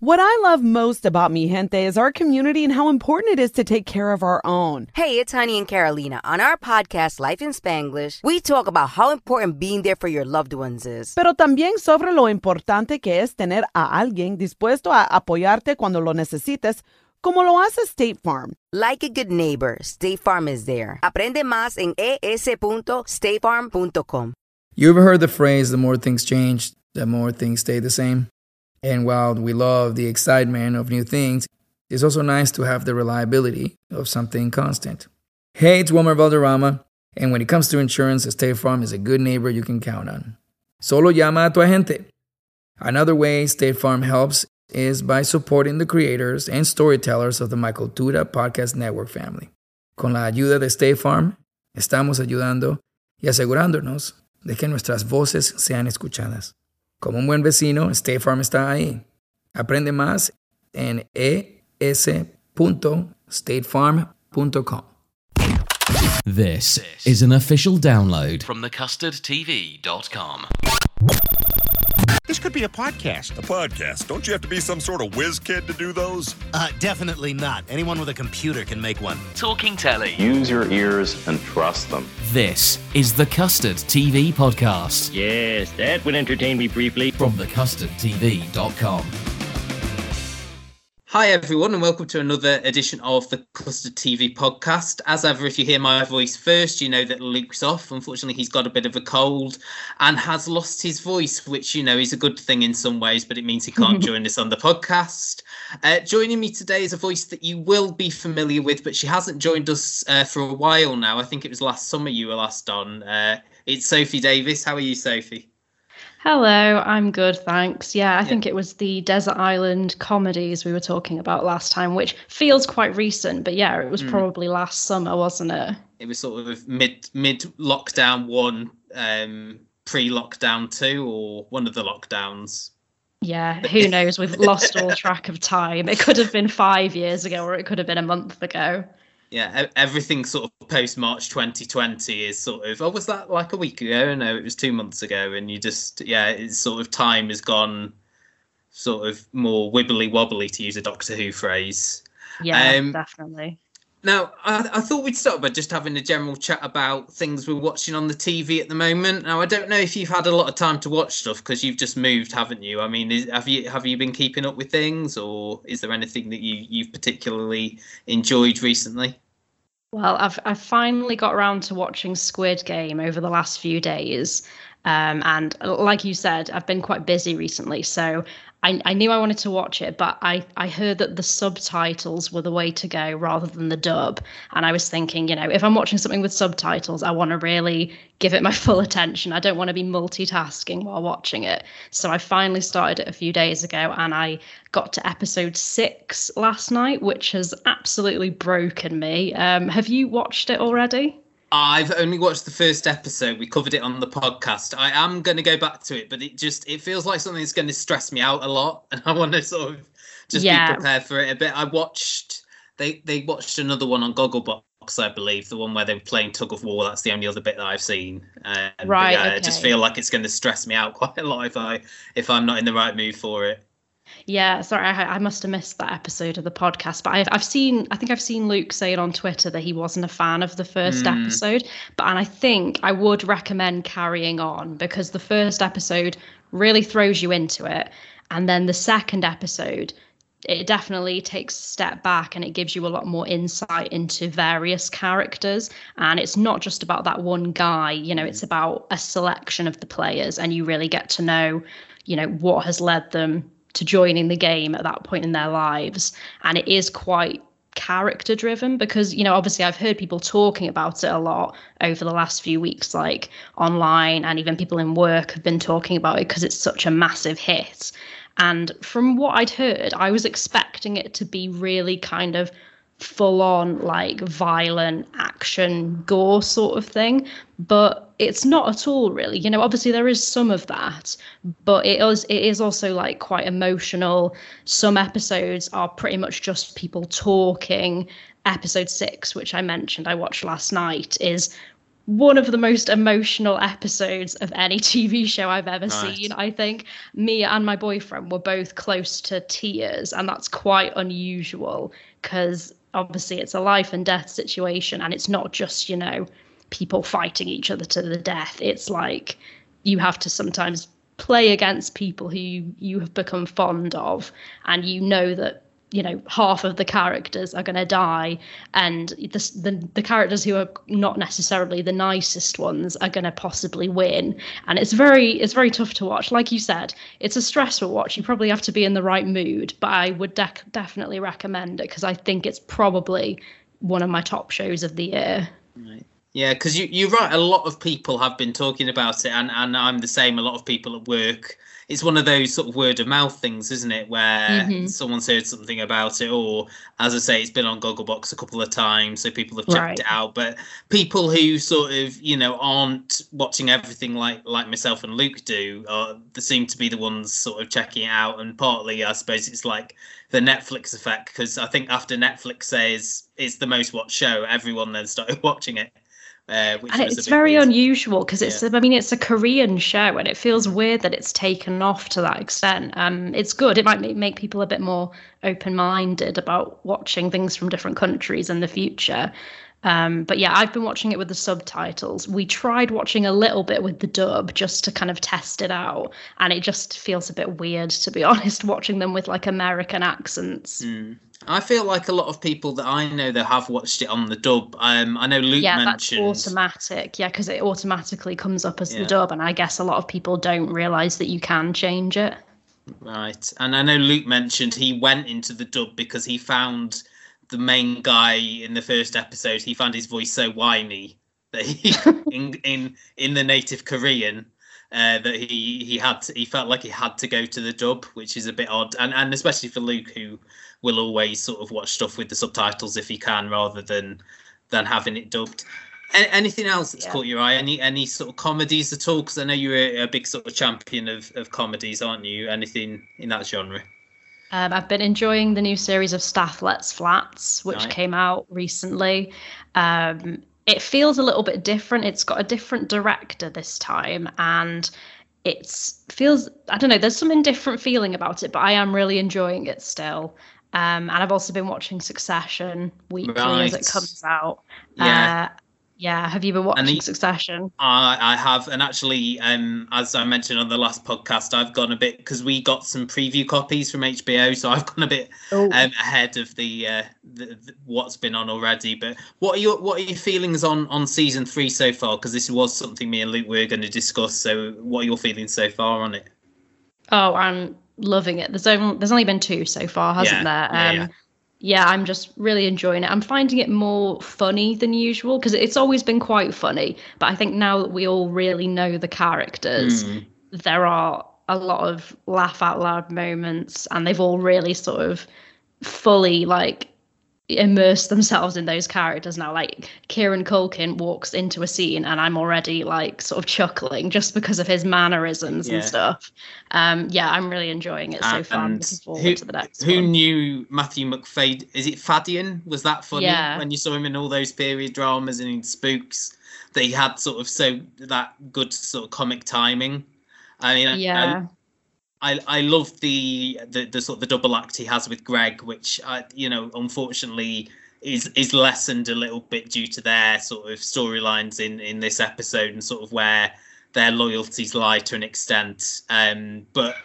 What I love most about Mi Gente is our community and how important it is to take care of our own. Hey, it's Honey and Carolina. On our podcast, Life in Spanglish, we talk about how important being there for your loved ones is. Pero también sobre lo importante que es tener a alguien dispuesto a apoyarte cuando lo necesites, como lo hace State Farm. Like a good neighbor, State Farm is there. Aprende más en es.statefarm.com. You ever heard the phrase, the more things change, the more things stay the same? And while we love the excitement of new things, it's also nice to have the reliability of something constant. Hey, it's Wilmer Valderrama, and when it comes to insurance, State Farm is a good neighbor you can count on. Solo llama a tu agente. Another way State Farm helps is by supporting the creators and storytellers of the My Cultura Podcast Network family. Con la ayuda de State Farm, estamos ayudando y asegurándonos de que nuestras voces sean escuchadas. Como un buen vecino, State Farm está ahí. Aprende más en es.statefarm.com. This is an official download from thecustardtv.com. This could be a podcast. A podcast? Don't you have to be some sort of whiz kid to do those? Uh, definitely not. Anyone with a computer can make one. Talking telly. Use your ears and trust them. This is the Custard TV podcast Yes, that would entertain me briefly. from thecustardtv.com. Hi, everyone, and welcome to another edition of the Custard TV podcast. As ever, if you hear my voice first, you know that Luke's off. Unfortunately, he's got a bit of a cold and has lost his voice, which, you know, is a good thing in some ways, but it means he can't join us on the podcast. Uh, joining me today is a voice that you will be familiar with, but she hasn't joined us uh, for a while now. I think it was last summer you were last on. Uh, it's Sophie Davies. How are you, Sophie? Hello, I'm good, thanks. Yeah, I think it was the Desert Island comedies we were talking about last time, which feels quite recent, but yeah, it was probably last summer, wasn't it? It was sort of mid mid lockdown one, um, pre lockdown two, or one of the lockdowns. Yeah, who knows? We've lost all track of time. It could have been five years ago, or it could have been a month ago. Yeah, everything sort of post March 2020 is sort of, oh, was that like a week ago? No, it was two months ago. And you just, yeah, it's sort of time has gone sort of more wibbly wobbly, to use a Doctor Who phrase. Yeah, Um, definitely. Now, I, I thought we'd start by just having a general chat about things we're watching on the TV at the moment. Now, I don't know if you've had a lot of time to watch stuff because you've just moved, haven't you? I mean, is, have you have you been keeping up with things, or is there anything that you you've particularly enjoyed recently? Well, I've I've finally got around to watching Squid Game over the last few days. Um, and like you said, I've been quite busy recently, so I, I knew I wanted to watch it, but I, I heard that the subtitles were the way to go rather than the dub. And I was thinking, you know, if I'm watching something with subtitles, I want to really give it my full attention. I don't want to be multitasking while watching it. So I finally started it a few days ago and I got to episode six last night, which has absolutely broken me. Um, have you watched it already? I've only watched the first episode. We covered it on the podcast. I am going to go back to it, but it just it feels like something that's going to stress me out a lot, and I want to sort of just Yeah. be prepared for it a bit. I watched they they watched another one on Gogglebox, I believe, the one where they were playing tug of war. That's the only other bit that I've seen. Um, Right, Yeah, I just feel like it's going to stress me out quite a lot if I if I'm not in the right mood for it. Yeah, sorry, I, I must have missed that episode of the podcast. But I've, I've seen, I think I've seen Luke saying on Twitter that he wasn't a fan of the first Mm. episode. But and I think I would recommend carrying on because the first episode really throws you into it, and then the second episode it definitely takes a step back and it gives you a lot more insight into various characters and it's not just about that one guy you know it's about a selection of the players and you really get to know you know what has led them to joining the game at that point in their lives. And it is quite character driven because you know obviously I've heard people talking about it a lot over the last few weeks like online and even people in work have been talking about it because it's such a massive hit. And from what I'd heard I was expecting it to be really kind of full on like violent action gore sort of thing but it's not at all really you know obviously there is some of that but it is it is also like quite emotional some episodes are pretty much just people talking episode 6 which I mentioned I watched last night is one of the most emotional episodes of any TV show I've ever Right. seen. I think me and my boyfriend were both close to tears, and that's quite unusual because obviously it's a life and death situation, and it's not just, you know, people fighting each other to the death. It's like you have to sometimes play against people who you, have become fond of, and you know that you know half of the characters are going to die and the, the the characters who are not necessarily the nicest ones are going to possibly win and it's very it's very tough to watch like you said it's a stressful watch you probably have to be in the right mood but i would dec- definitely recommend it because i think it's probably one of my top shows of the year Yeah, because you, you're right. A lot of people have been talking about it, and, and I'm the same. A lot of people at work. It's one of those sort of word of mouth things, isn't it? Where Mhm. someone's heard something about it, or as I say, it's been on Gogglebox a couple of times, so people have checked Right. it out. But people who sort of, you know, aren't watching everything like like myself and Luke do, they seem to be the ones sort of checking it out. And partly, I suppose, it's like the Netflix effect, because I think after Netflix says it's the most watched show, everyone then started watching it. Uh, and it's very weird. unusual because it's i mean it's a korean show and it feels weird that it's taken off to that extent. Um it's good. It might make, make people a bit more open-minded about watching things from different countries in the future um but yeah i've been watching it with the subtitles we tried watching a little bit with the dub just to kind of test it out and it just feels a bit weird to be honest watching them with like american accents Mm. I feel like a lot of people that I know that have watched it on the dub. Um, I know Luke yeah, that's automatic. Yeah, because it automatically comes up as Yeah. the dub, and I guess a lot of people don't realize that you can change it. Right. And I know Luke mentioned he went into the dub because he found the main guy in the first episode, he found his voice so whiny that he in in in the native Korean uh, that he he had to, he felt like he had to go to the dub, which is a bit odd. And and especially for Luke who will always sort of watch stuff with the subtitles if he can rather than than having it dubbed. A- anything else that's Yeah. caught your eye? Any any sort of comedies at all? Because I know you're a, a big sort of champion of, of comedies, aren't you? Anything in that genre? Um, I've been enjoying the new series of Stath Lets Flats, which Right. came out recently. Um, it feels a little bit different. It's got a different director this time, and it feels I don't know. There's something different feeling about it, but I am really enjoying it still. Um, and I've also been watching Succession weekly as it comes out. Yeah. Uh, yeah. Have you been watching the- Succession? I, I have, and actually, um, as I mentioned on the last podcast, I've gone a bit because we got some preview copies from HBO, so I've gone a bit Oh. um, ahead of the, uh, the, the what's been on already. But what are your what are your feelings on on season three so far? Because this was something me and Luke were going to discuss. So, what are your feelings so far on it? Oh, I'm loving it. There's only there's only been two so far, hasn't Yeah, there? Um, yeah. yeah, I'm just really enjoying it. I'm finding it more funny than usual because it's always been quite funny, but I think now that we all really know the characters, Hmm. there are a lot of laugh out loud moments, and they've all really sort of fully like immersed themselves in those characters now. Like Kieran Culkin walks into a scene, and I'm already like sort of chuckling just because of his mannerisms Yeah. and stuff. Um, yeah, I'm really enjoying it so far. And who, to the next who knew Matthew McFade? Is it Fadian? Was that funny Yeah. when you saw him in all those period dramas and in Spooks? That he had sort of so that good sort of comic timing. I mean, Yeah. I, I I love the, the the sort of the double act he has with Greg, which I you know unfortunately is is lessened a little bit due to their sort of storylines in in this episode and sort of where their loyalties lie to an extent. Um, but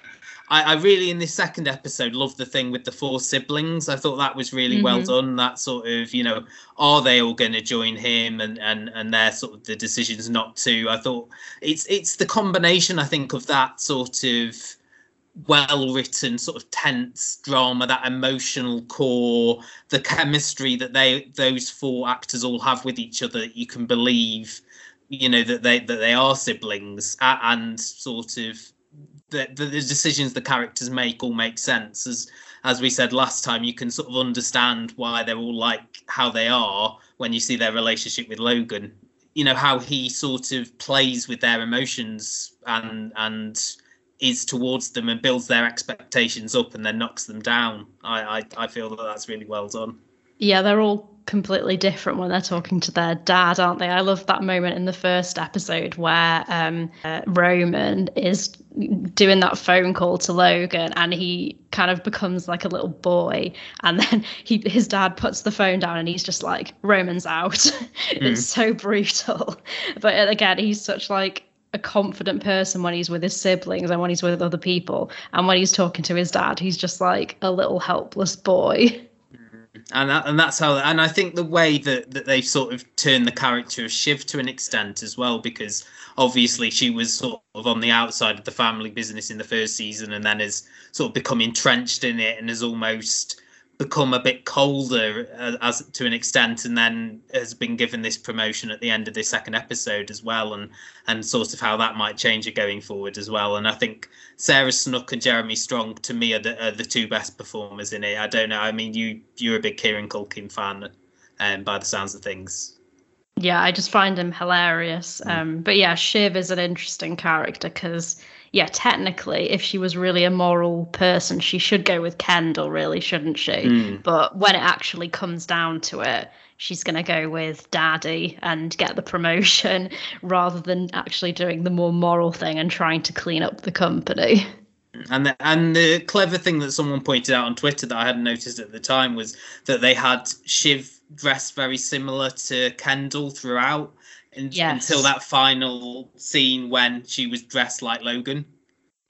I, I really in this second episode love the thing with the four siblings. I thought that was really well Mhm. done. That sort of you know are they all going to join him and and and their sort of the decisions not to. I thought it's it's the combination I think of that sort of well written sort of tense drama that emotional core the chemistry that they those four actors all have with each other you can believe you know that they that they are siblings and sort of the, the, the decisions the characters make all make sense. As as we said last time you can sort of understand why they're all like how they are when you see their relationship with Logan. You know how he sort of plays with their emotions and and is towards them and builds their expectations up and then knocks them down. I I, I feel that that's really well done. Yeah, they're all completely different when they're talking to their dad, aren't they? I love that moment in the first episode where um, uh, Roman is doing that phone call to Logan and he kind of becomes like a little boy and then he his dad puts the phone down and he's just like Roman's out. Mm. it's so brutal. But again, he's such like a confident person when he's with his siblings and when he's with other people and when he's talking to his dad, he's just like a little helpless boy. and that, and that's how and I think the way that that they've sort of turned the character of Shiv to an extent as well because obviously she was sort of on the outside of the family business in the first season and then has sort of become entrenched in it and has almost become a bit colder uh, as to an extent and then has been given this promotion at the end of the second episode as well and and sort of how that might change it going forward as well. And i think sarah snook and jeremy strong to me are the, are the two best performers in it. I don't know i mean you you're a big kieran culkin fan um, by the sounds of things. Yeah i just find him hilarious. Mm. um, but yeah shiv is an interesting character because yeah, technically, if she was really a moral person, she should go with Kendall, really, shouldn't she? Mm. But when it actually comes down to it, she's going to go with Daddy and get the promotion rather than actually doing the more moral thing and trying to clean up the company. And the, and the clever thing that someone pointed out on Twitter that I hadn't noticed at the time was that they had Shiv dressed very similar to Kendall throughout yes. until that final scene when she was dressed like Logan,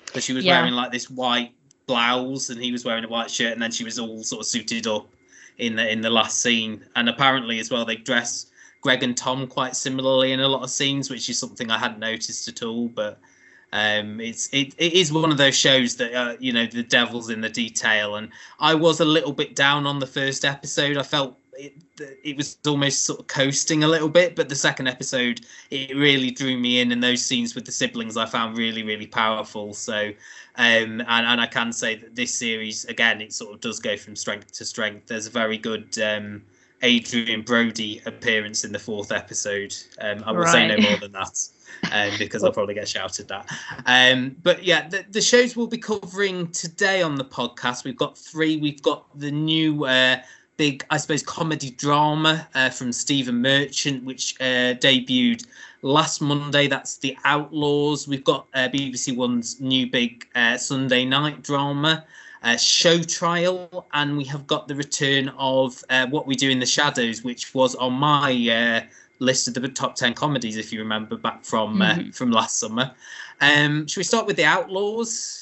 because she was yeah. wearing like this white blouse and he was wearing a white shirt, and then she was all sort of suited up in the in the last scene. And apparently as well, they dress Greg and Tom quite similarly in a lot of scenes, which is something I hadn't noticed at all, but. Um, it's it, it is one of those shows that uh, you know the devil's in the detail, and I was a little bit down on the first episode. I felt it, it was almost sort of coasting a little bit, but the second episode it really drew me in, and those scenes with the siblings I found really really powerful. So, um, and and I can say that this series again it sort of does go from strength to strength. There's a very good. Um, Adrien Brody appearance in the fourth episode. Um, I will right. say no more than that. Um, because I'll probably get shouted at. Um, but yeah, the, the, shows we'll be covering today on the podcast, we've got three. We've got the new uh, big, I suppose, comedy drama uh, from Stephen Merchant, which uh, debuted last Monday. That's The Outlaws. We've got uh, BBC One's new big uh, Sunday night drama. Uh, show trial, and we have got the return of uh, What We Do in the Shadows, which was on my list of the top ten comedies, if you remember back from mm-hmm. from last summer. Um, should we start with the Outlaws?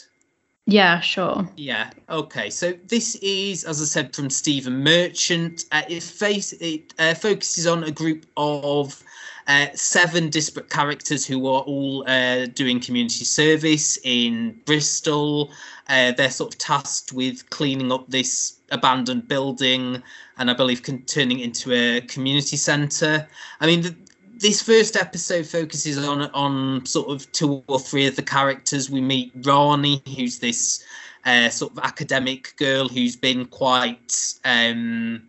Yeah, sure. Yeah. Okay. So this is, as I said, from Stephen Merchant. Uh, it face it uh, focuses on a group of uh, seven disparate characters who are all uh, doing community service in Bristol. Uh, they're sort of tasked with cleaning up this abandoned building and I believe con- turning into a community centre. I mean, the, this first episode focuses on on sort of two or three of the characters. We meet Rani, who's this uh, sort of academic girl who's been quite. Um,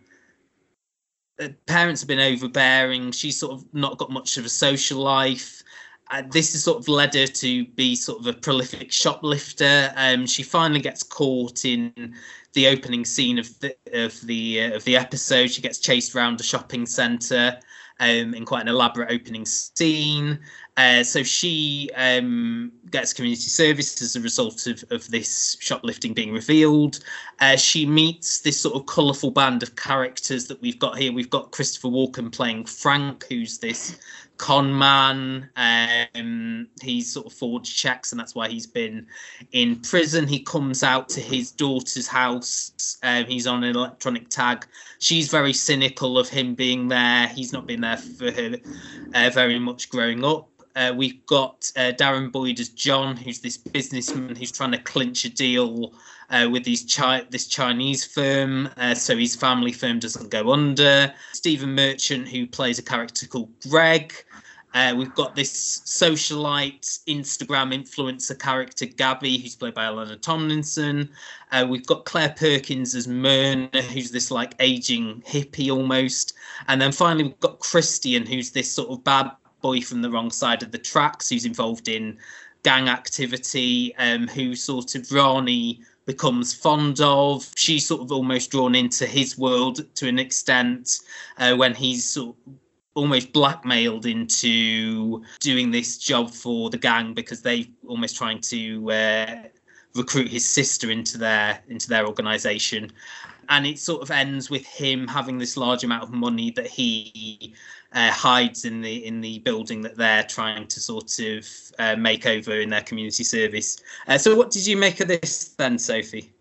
uh, parents have been overbearing. She's sort of not got much of a social life. Uh, this has sort of led her to be sort of a prolific shoplifter. Um, she finally gets caught in the opening scene of the of the uh, of the episode. She gets chased around a shopping centre um, in quite an elaborate opening scene. Uh, so she um, gets community service as a result of, of this shoplifting being revealed. Uh, she meets this sort of colourful band of characters that we've got here. We've got Christopher Walken playing Frank, who's this con man. Um, he's sort of forged checks, and that's why he's been in prison. He comes out to his daughter's house. Um, he's on an electronic tag. She's very cynical of him being there. He's not been there for her uh, very much growing up. Uh, we've got uh, Darren Boyd as John, who's this businessman who's trying to clinch a deal uh, with these chi- this Chinese firm, uh, so his family firm doesn't go under. Stephen Merchant, who plays a character called Greg. Uh, we've got this socialite Instagram influencer character Gabby, who's played by Eleanor Tomlinson. Uh, we've got Clare Perkins as Myrna, who's this like aging hippie almost. And then finally, we've got Christian, who's this sort of bad boy from the wrong side of the tracks, who's involved in gang activity, um, who sort of Rani becomes fond of. She's sort of almost drawn into his world to an extent uh, when he's sort of almost blackmailed into doing this job for the gang because they almost trying to uh, recruit his sister into their into their organization and it sort of ends with him having this large amount of money that he uh, hides in the in the building that they're trying to sort of uh, make over in their community service. Uh, so, what did you make of this then, Sophie?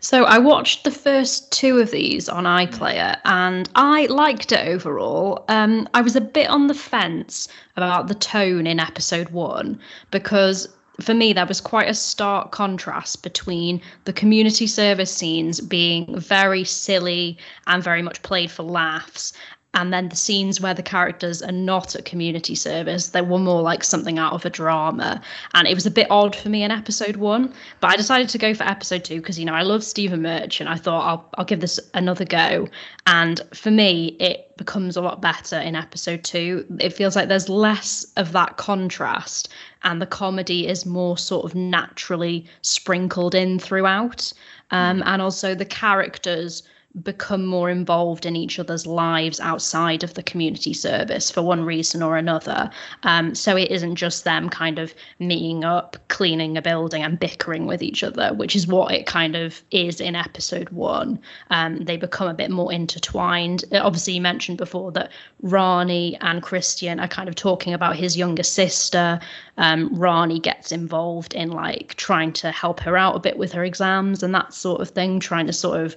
So I watched the first two of these on iPlayer and I liked it overall. Um, I was a bit on the fence about the tone in episode one because for me, there was quite a stark contrast between the community service scenes being very silly and very much played for laughs, and then the scenes where the characters are not at community service they were more like something out of a drama. And it was a bit odd for me in episode one but i decided to go for episode two because you know i love stephen merchant i thought I'll, I'll give this another go. And for me it becomes a lot better in episode two. It feels like there's less of that contrast and the comedy is more sort of naturally sprinkled in throughout. Um, and also the characters become more involved in each other's lives outside of the community service for one reason or another. Um, so it isn't just them kind of meeting up, cleaning a building, and bickering with each other, which is what it kind of is in episode one. Um, they become a bit more intertwined. Uh, obviously, you mentioned before that Rani and Christian are kind of talking about his younger sister. Um, Rani gets involved in like trying to help her out a bit with her exams and that sort of thing, trying to sort of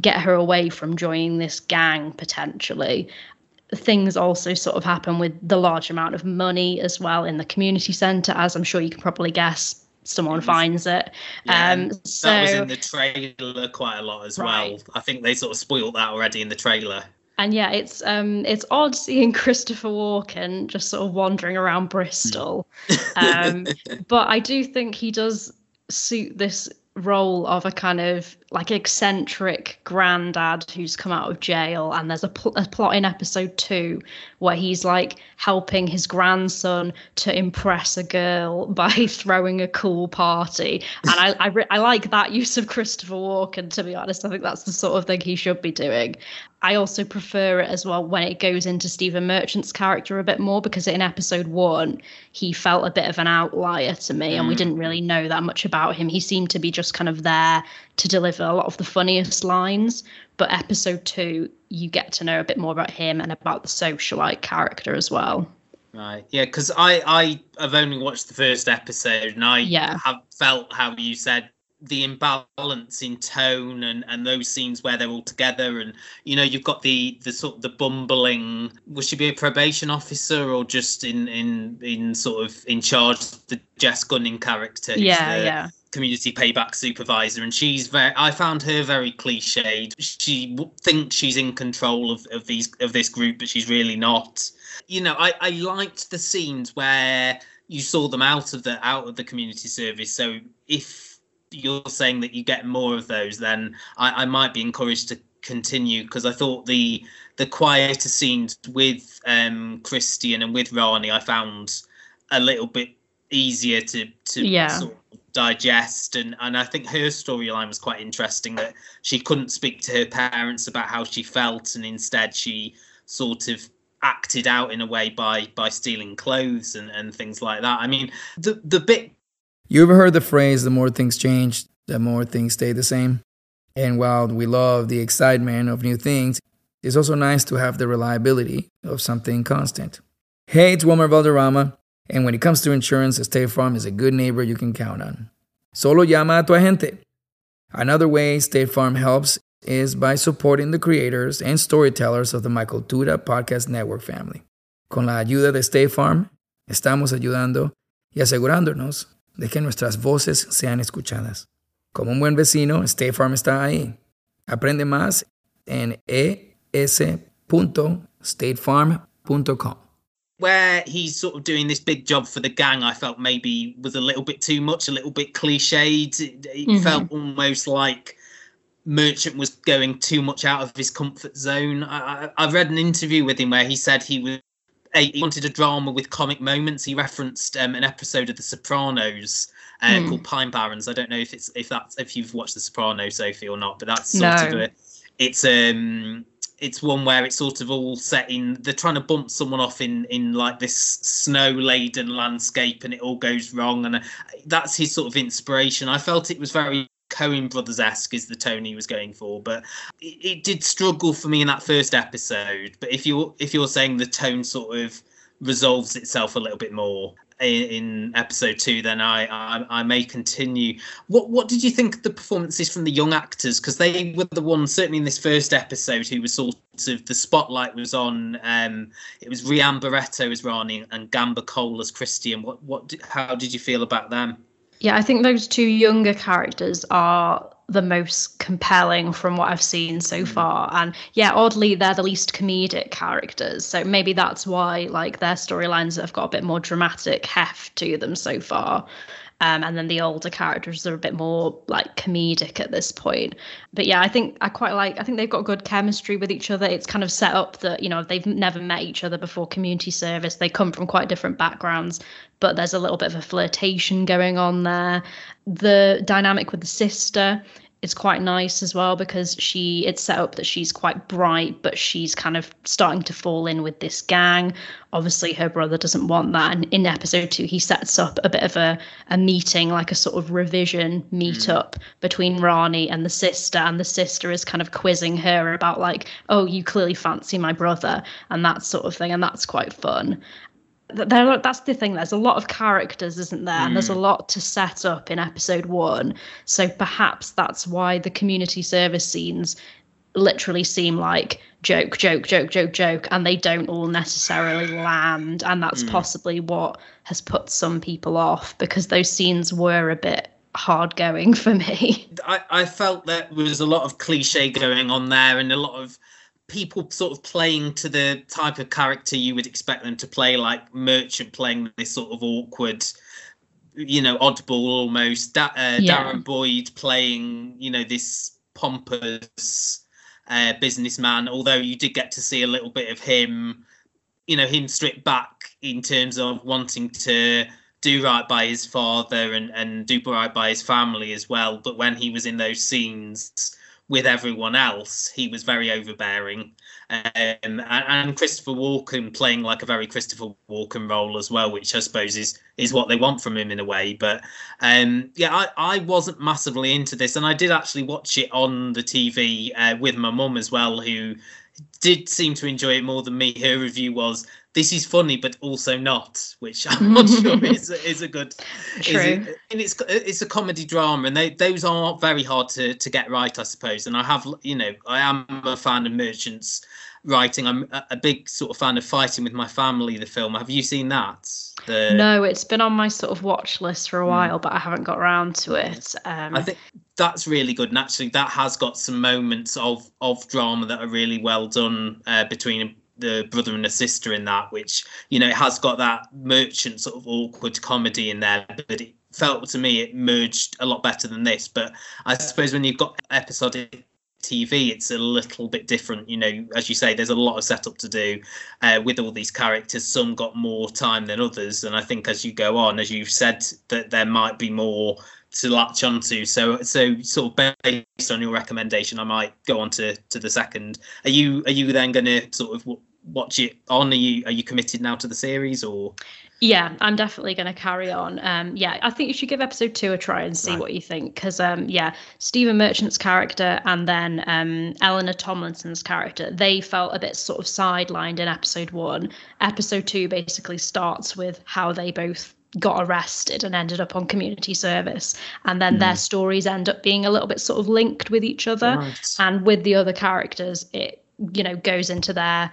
get her away from joining this gang potentially things also sort of happen with the large amount of money as well in the community centre, as I'm sure you can probably guess. Someone finds it. Yeah, um, so, that was in the trailer quite a lot as right. well. I think they sort of spoiled that already in the trailer. And yeah, it's um it's odd seeing Christopher Walken just sort of wandering around Bristol. um, but I do think he does suit this role of a kind of like eccentric granddad who's come out of jail and there's a, pl- a, plot in episode two where he's like helping his grandson to impress a girl by throwing a cool party and I I, re- I like that use of Christopher Walken to be honest I think that's the sort of thing he should be doing I also prefer it as well when it goes into Stephen Merchant's character a bit more because in episode one he felt a bit of an outlier to me mm. and we mm. didn't really know that much about him he seemed to be just kind of there to deliver a lot of the funniest lines. But episode two, you get to know a bit more about him and about the socialite character as well. Right. Yeah, because I I have only watched the first episode and I yeah. have felt how you said the imbalance in tone and and those scenes where they're all together and you know you've got the the sort of the bumbling was she be a probation officer or just in in in sort of in charge the Jess Gunning character yeah the, yeah community payback supervisor and she's very i found her very cliched she thinks she's in control of, of these of this group but she's really not you know i i liked the scenes where you saw them out of the out of the community service so if you're saying that you get more of those then i i might be encouraged to continue because i thought the the quieter scenes with um christian and with rani i found a little bit easier to to yeah. sort of digest and and I think her storyline was quite interesting that she couldn't speak to her parents about how she felt and instead she sort of acted out in a way by by stealing clothes and and things like that. I mean the the bit You ever heard the phrase the more things change, the more things stay the same? And while we love the excitement of new things, it's also nice to have the reliability of something constant. Hey, it's Wilmer Valderrama. And when it comes to insurance, State Farm is a good neighbor you can count on. Solo llama a tu agente. Another way State Farm helps is by supporting the creators and storytellers of the My Cultura Podcast Network family. Con la ayuda de State Farm, estamos ayudando y asegurándonos de que nuestras voces sean escuchadas. Como un buen vecino, State Farm está ahí. Aprende más en es.statefarm.com where he's sort of doing this big job for the gang, I felt maybe was a little bit too much, a little bit cliched. It, it mm-hmm. felt almost like Merchant was going too much out of his comfort zone. I, I, I read an interview with him where he said he was he wanted a drama with comic moments. He referenced um, an episode of The Sopranos uh, Hmm. called Pine Barrens. I don't know if it's if that's if you've watched The Sopranos, Sophie, or not, but that's No. sort of a, it's um it's one where it's sort of all set in they're trying to bump someone off in in like this snow laden landscape and it all goes wrong and uh, that's his sort of inspiration i felt it was very Coen Brothers esque is the tone he was going for, but it, it did struggle for me in that first episode. But if you're if you're saying the tone sort of resolves itself a little bit more in, episode two, then I, I I may continue. What what did you think of the performances from the young actors? Because they were the ones certainly in this first episode who was sort of the spotlight was on. Um, it was Rhianne Barreto as Rani and Gamba Cole as Christian. What what how did you feel about them? Yeah, I think those two younger characters are the most compelling from what I've seen so hmm. far. And yeah, oddly, they're the least comedic characters. So maybe that's why like their storylines have got a bit more dramatic heft to them so far. Um, and then the older characters are a bit more like comedic at this point. But yeah, I think I quite like. I think they've got good chemistry with each other. It's kind of set up that you know they've never met each other before community service. They come from quite different backgrounds, but there's a little bit of a flirtation going on there. The dynamic with the sister is quite nice as well because she it's set up that she's quite bright but she's kind of starting to fall in with this gang. Obviously her brother doesn't want that. And in episode two he sets up a bit of a, a meeting like a sort of revision meetup mm. between rani and the sister. And the sister is kind of quizzing her about like oh you clearly fancy my brother and that sort of thing. And that's quite fun there that's the thing there's a lot of characters isn't there? And there's a mm. lot to set up in episode one. So perhaps that's why the community service scenes literally seem like joke joke joke joke joke and they don't all necessarily land. And that's mm. possibly what has put some people off because those scenes were a bit hard going for me. I, I felt there was a lot of cliche going on there and a lot of people sort of playing to the type of character you would expect them to play, like Merchant playing this sort of awkward, you know, oddball almost. Da- uh, Yeah. Darren Boyd playing, you know, this pompous uh, businessman, although you did get to see a little bit of him, you know, him stripped back in terms of wanting to do right by his father and, and do right by his family as well. But when he was in those scenes with everyone else, he was very overbearing. Um, and, and Christopher Walken playing like a very Christopher Walken role as well, which I suppose is is what they want from him in a way. But um, yeah, I, I wasn't massively into this, and I did actually watch it on the TV uh, with my mum as well, who did seem to enjoy it more than me. Her review was, "This is funny, but also not," which I'm not sure is is a good. is True. a- and it's it's a comedy drama, and they those are very hard to to get right, I suppose. And I have, you know, I am a fan of Merchant's writing. I'm a, a big sort of fan of Fighting with My Family, the film. Have you seen that? The, no it's been on my sort of watch list for a while but i haven't got around to it um I think that's really good, and actually, that has got some moments of of drama that are really well done uh, between the brother and the sister in that. Which you know, it has got that merchant sort of awkward comedy in there, but it felt to me it merged a lot better than this. But I suppose when you've got episodic TV, it's a little bit different. You know, as you say, there's a lot of setup to do uh, with all these characters. Some got more time than others, and I think as you go on, as you've said, that there might be more to latch onto. So, so sort of based on your recommendation, I might go on to to the second. Are you are you then going to sort of watch it on? Are you are you committed now to the series or? Yeah, I'm definitely going to carry on. Um, yeah, I think you should give episode two a try and see Right. what you think. Because, um, yeah, Stephen Merchant's character and then um, Eleanor Tomlinson's character, they felt a bit sort of sidelined in episode one. Episode two basically starts with how they both got arrested and ended up on community service. And then their stories end up being a little bit sort of linked with each other. Right. And with the other characters, it, you know, goes into their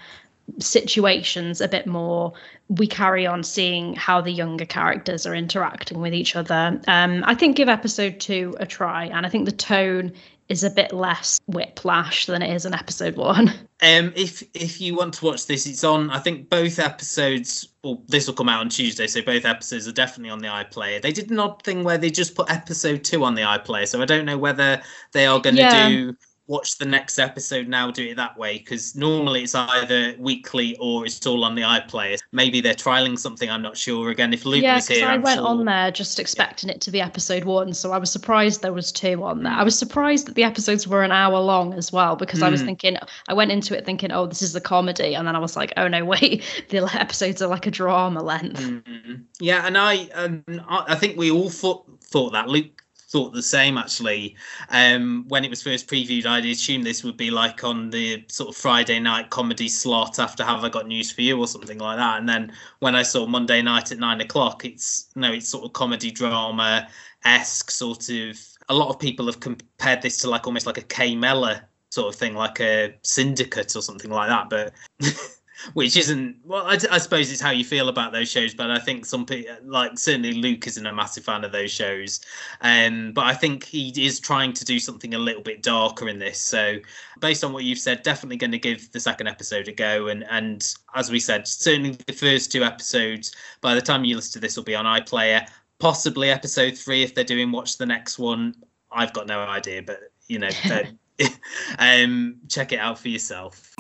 situations a bit more we carry on seeing how the younger characters are interacting with each other um i think give episode two a try and i think the tone is a bit less whiplash than it is in episode one Um, if if you want to watch this, it's on. I think both episodes. Well, this will come out on Tuesday, so both episodes are definitely on the iPlayer. They did an odd thing where they just put episode two on the iPlayer, so I don't know whether they are going to Yeah. do watch the next episode now do it that way because normally it's either weekly or it's all on the iPlayer. Maybe they're trialing something. I'm not sure. Again, if Luke yeah, was here, I I'm went sure- on there just expecting it to be episode one, so I was surprised there was two on there. I was surprised that the episodes were an hour long as well because I was Mm. thinking I went into it thinking, oh, this is a comedy, and then I was like, oh no, wait, the episodes are like a drama length. Mm. Yeah, and I, um, I I think we all thought thought that. Luke thought the same actually. Um, when it was first previewed, I'd assumed this would be like on the sort of Friday night comedy slot after Have I Got News for You or something like that. And then when I saw Monday night at nine o'clock, it's you no, it's sort of comedy drama esque sort of. A lot of people have compared this to like almost like a Kay Mellor sort of thing, like a syndicate or something like that. But which isn't well I, I suppose it's how you feel about those shows but i think some people like certainly luke isn't a massive fan of those shows. Um but i think he is trying to do something a little bit darker in this. So based on what you've said definitely going to give the second episode a go. And and as we said certainly the first two episodes by the time you listen to this will be on iplayer. Possibly episode three if they're doing watch the next one. I've got no idea but you know um check it out for yourself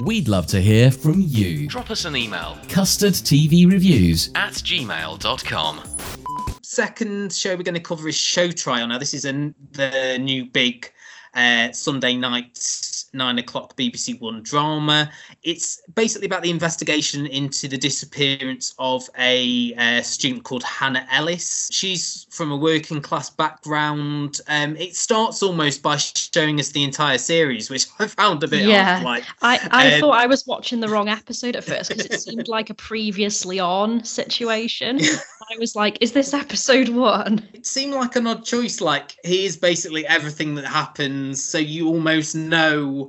We'd love to hear from you. Drop us an email CustardTVReviews at gmail.com. second show we're going to cover is Show Trial. Now, this is a, the new big uh, Sunday night, nine o'clock BBC One drama. It's basically about the investigation into the disappearance of a uh, student called Hannah Ellis. She's from a working class background. Um, it starts almost by showing us the entire series, which I found a bit Yeah, off. Like, I, I um, thought I was watching the wrong episode at first because it seemed like a previously on situation. I was like, is this episode one? it seemed like an odd choice. Like here's basically everything that happens, so you almost know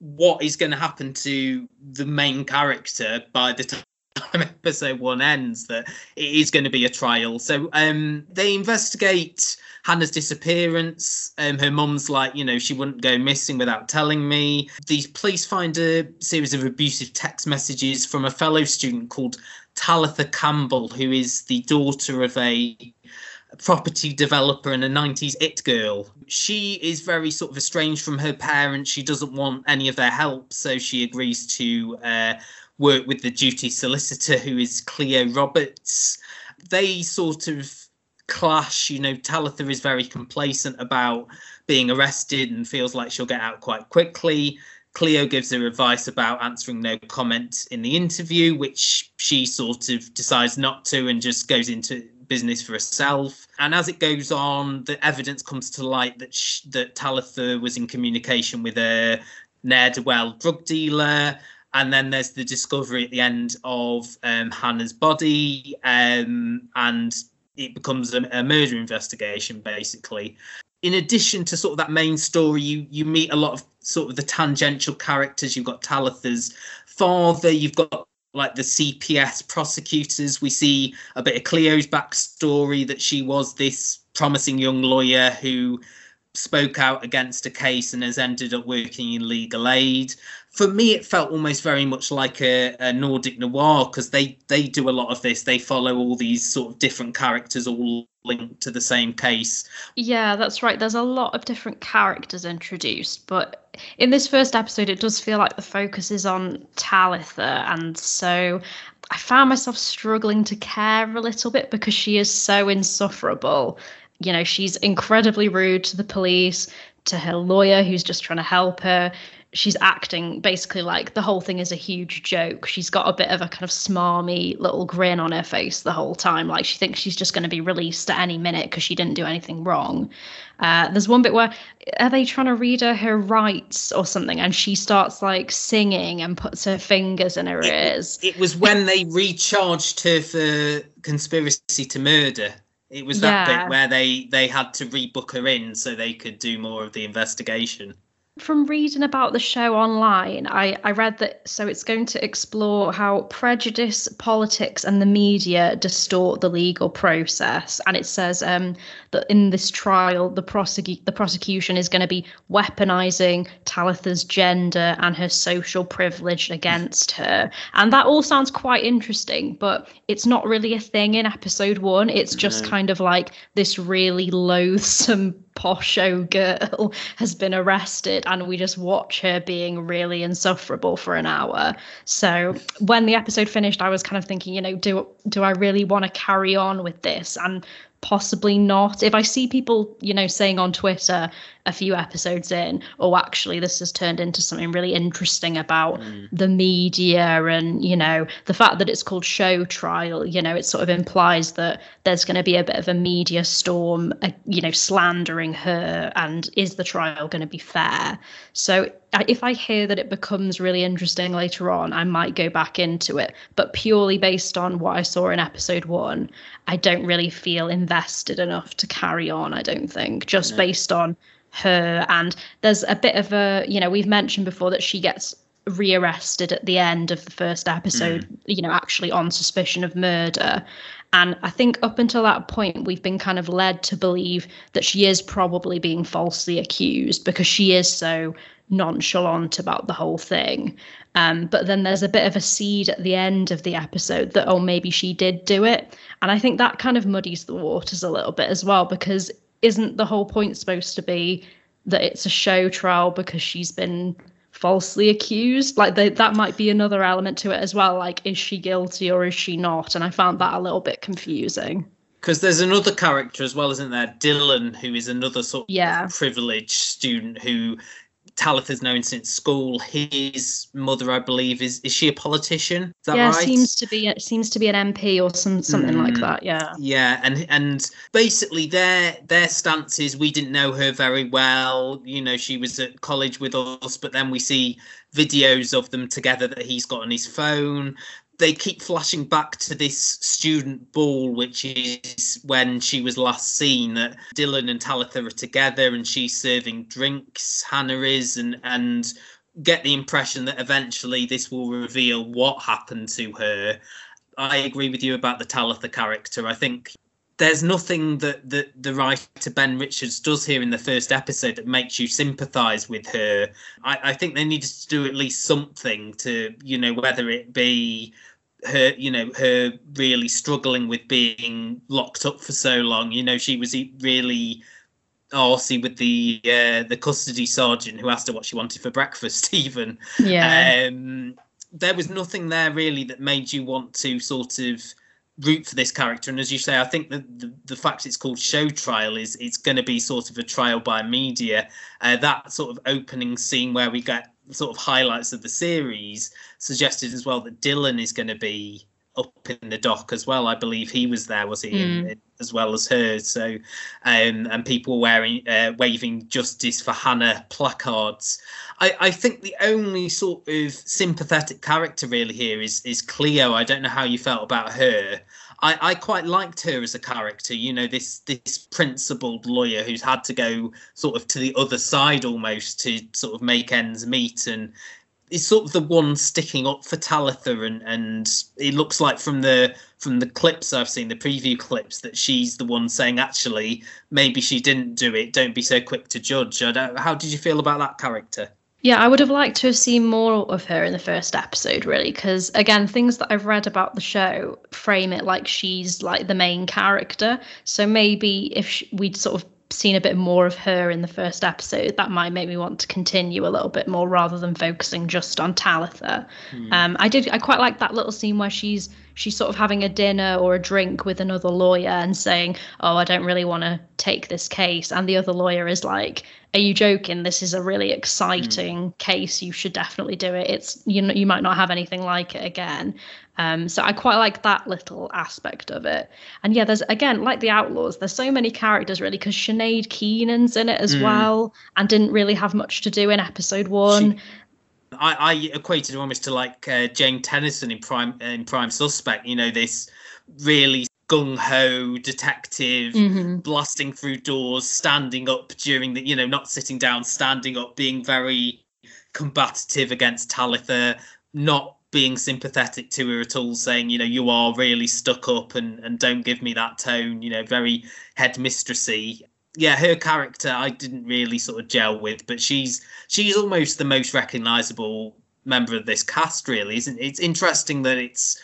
what is going to happen to the main character by the time episode one ends. That it is going to be a trial. So um, they investigate Hannah's disappearance. Um, her mum's like, you know, she wouldn't go missing without telling me. these police find a series of abusive text messages from a fellow student called Talitha Campbell, who is the daughter of a property developer and a 90s it girl. She is very sort of estranged from her parents. She doesn't want any of their help, so she agrees to uh, work with the duty solicitor, who is Cleo Roberts. They sort of clash. You know, Talitha is very complacent about being arrested and feels like she'll get out quite quickly. Cleo gives her advice about answering no comment in the interview, which she sort of decides not to and just goes into business for herself. And as it goes on, the evidence comes to light that that Talitha was in communication with a ne'er do well drug dealer. And then there's the discovery at the end of um, Hannah's body, um, and it becomes a, a murder investigation, basically in addition to sort of that main story, you you meet a lot of sort of the tangential characters. You've got Talitha's father. You've got like the CPS prosecutors. We see a bit of Cleo's backstory that she was this promising young lawyer who spoke out against a case and has ended up working in legal aid. For me, it felt almost very much like a, a Nordic noir because they they do a lot of this. They follow all these sort of different characters all linked to the same case. Yeah, that's right. There's a lot of different characters introduced, but in this first episode, it does feel like the focus is on Talitha, and so I found myself struggling to care a little bit because she is so insufferable. You know, she's incredibly rude to the police, to her lawyer who's just trying to help her. She's acting basically like the whole thing is a huge joke. She's got a bit of a kind of smarmy little grin on her face the whole time, like she thinks she's just going to be released at any minute because she didn't do anything wrong. Uh, there's one bit where are they trying to read her her rights or something, and she starts like singing and puts her fingers in her ears. It was when they recharged her for conspiracy to murder. It was that Yeah. bit where they they had to rebook her in so they could do more of the investigation. From reading about the show online, I, I read that so it's going to explore how prejudice, politics, and the media distort the legal process. And it says um, that in this trial, the prosecu- the prosecution is going to be weaponizing Talitha's gender and her social privilege against her. And that all sounds quite interesting, but it's not really a thing in episode one. It's just No. kind of like this really loathsome posh show girl has been arrested and we just watch her being really insufferable for an hour. So when the episode finished i was kind of thinking you know do do i really want to carry on with this? And possibly not. If I see people, you know, saying on Twitter a few episodes in, oh, actually, this has turned into something really interesting about mm. the media and, you know, the fact that it's called show trial, you know, it sort of implies that there's going to be a bit of a media storm, uh, you know, slandering her and is the trial going to be fair? So if I hear that it becomes really interesting later on, I might go back into it. But purely based on what I saw in episode one, I don't really feel invested enough to carry on. I don't think just no. based on her and there's a bit of a you know we've mentioned before that she gets rearrested at the end of the first episode mm. you know actually on suspicion of murder and i think up until that point we've been kind of led to believe that she is probably being falsely accused because she is so nonchalant about the whole thing. Um, but then there's a bit of a seed at the end of the episode that, oh, maybe she did do it. And I think that kind of muddies the waters a little bit as well, because isn't the whole point supposed to be that it's a show trial because she's been falsely accused? Like, they, that might be another element to it as well. Like, is she guilty or is she not? And I found that a little bit confusing because there's another character as well, isn't there? Dylan, who is another sort of yeah. privileged student who Talitha's known since school. His mother, I believe, is is she a politician? Is that yeah, right? seems to be seems to be an MP or some something mm, like that. Yeah. Yeah, and and basically their their stances. We didn't know her very well. You know, she was at college with us, but then we see videos of them together that he's got on his phone they keep flashing back to this student ball, which is when she was last seen. That Dylan and Talitha are together, and she's serving drinks. Hannah is, and and get the impression that eventually this will reveal what happened to her. I agree with you about the Talitha character. I think there's nothing that, that the writer Ben Richards does here in the first episode that makes you sympathise with her. I, I think they needed to do at least something to, you know, whether it be her you know her really struggling with being locked up for so long. You know she was really arsy with the uh, the custody sergeant who asked her what she wanted for breakfast even. Yeah. Um, there was nothing there really that made you want to sort of root for this character. And as you say i think that the, the fact it's called show trial is it's going to be sort of a trial by media. Uh, that sort of opening scene where we get sort of highlights of the series suggested as well that Dylan is going to be up in the dock as well. I believe he was there, was he, mm. in, as well as her? So, um, and people wearing uh, waving justice for Hannah placards. I, I think the only sort of sympathetic character really here is is Cleo. I don't know how you felt about her. I, I quite liked her as a character. You know, this this principled lawyer who's had to go sort of to the other side almost to sort of make ends meet, and is sort of the one sticking up for Talitha, and and it looks like from the from the clips I've seen, the preview clips, that she's the one saying actually maybe she didn't do it. Don't be so quick to judge. how did you feel about that character? Yeah, I would have liked to have seen more of her in the first episode, really, because again, things that I've read about the show frame it like she's like the main character. So maybe if she, we'd sort of seen a bit more of her in the first episode, that might make me want to continue a little bit more rather than focusing just on Talitha. Hmm. Um, I did, I quite like that little scene where she's she's sort of having a dinner or a drink with another lawyer and saying, "Oh, I don't really want to take this case," and the other lawyer is like, "Are you joking? This is a really exciting mm. case. You should definitely do it. It's you know you might not have anything like it again." Um, so I quite like that little aspect of it. And yeah, there's again like the Outlaws. There's so many characters really because Sinead Keenan's in it as mm. well, and didn't really have much to do in episode one. She- I, I equated almost to like uh, Jane Tennyson in Prime in Prime Suspect. You know, this really gung ho detective mm-hmm. blasting through doors, standing up during the, you know, not sitting down, standing up, being very combative against Talitha, not being sympathetic to her at all, saying, you know, you are really stuck up and, and don't give me that tone, you know, very headmistressy yeah, her character I didn't really sort of gel with, but she's she's almost the most recognizable member of this cast. Really, isn't it? It's interesting that it's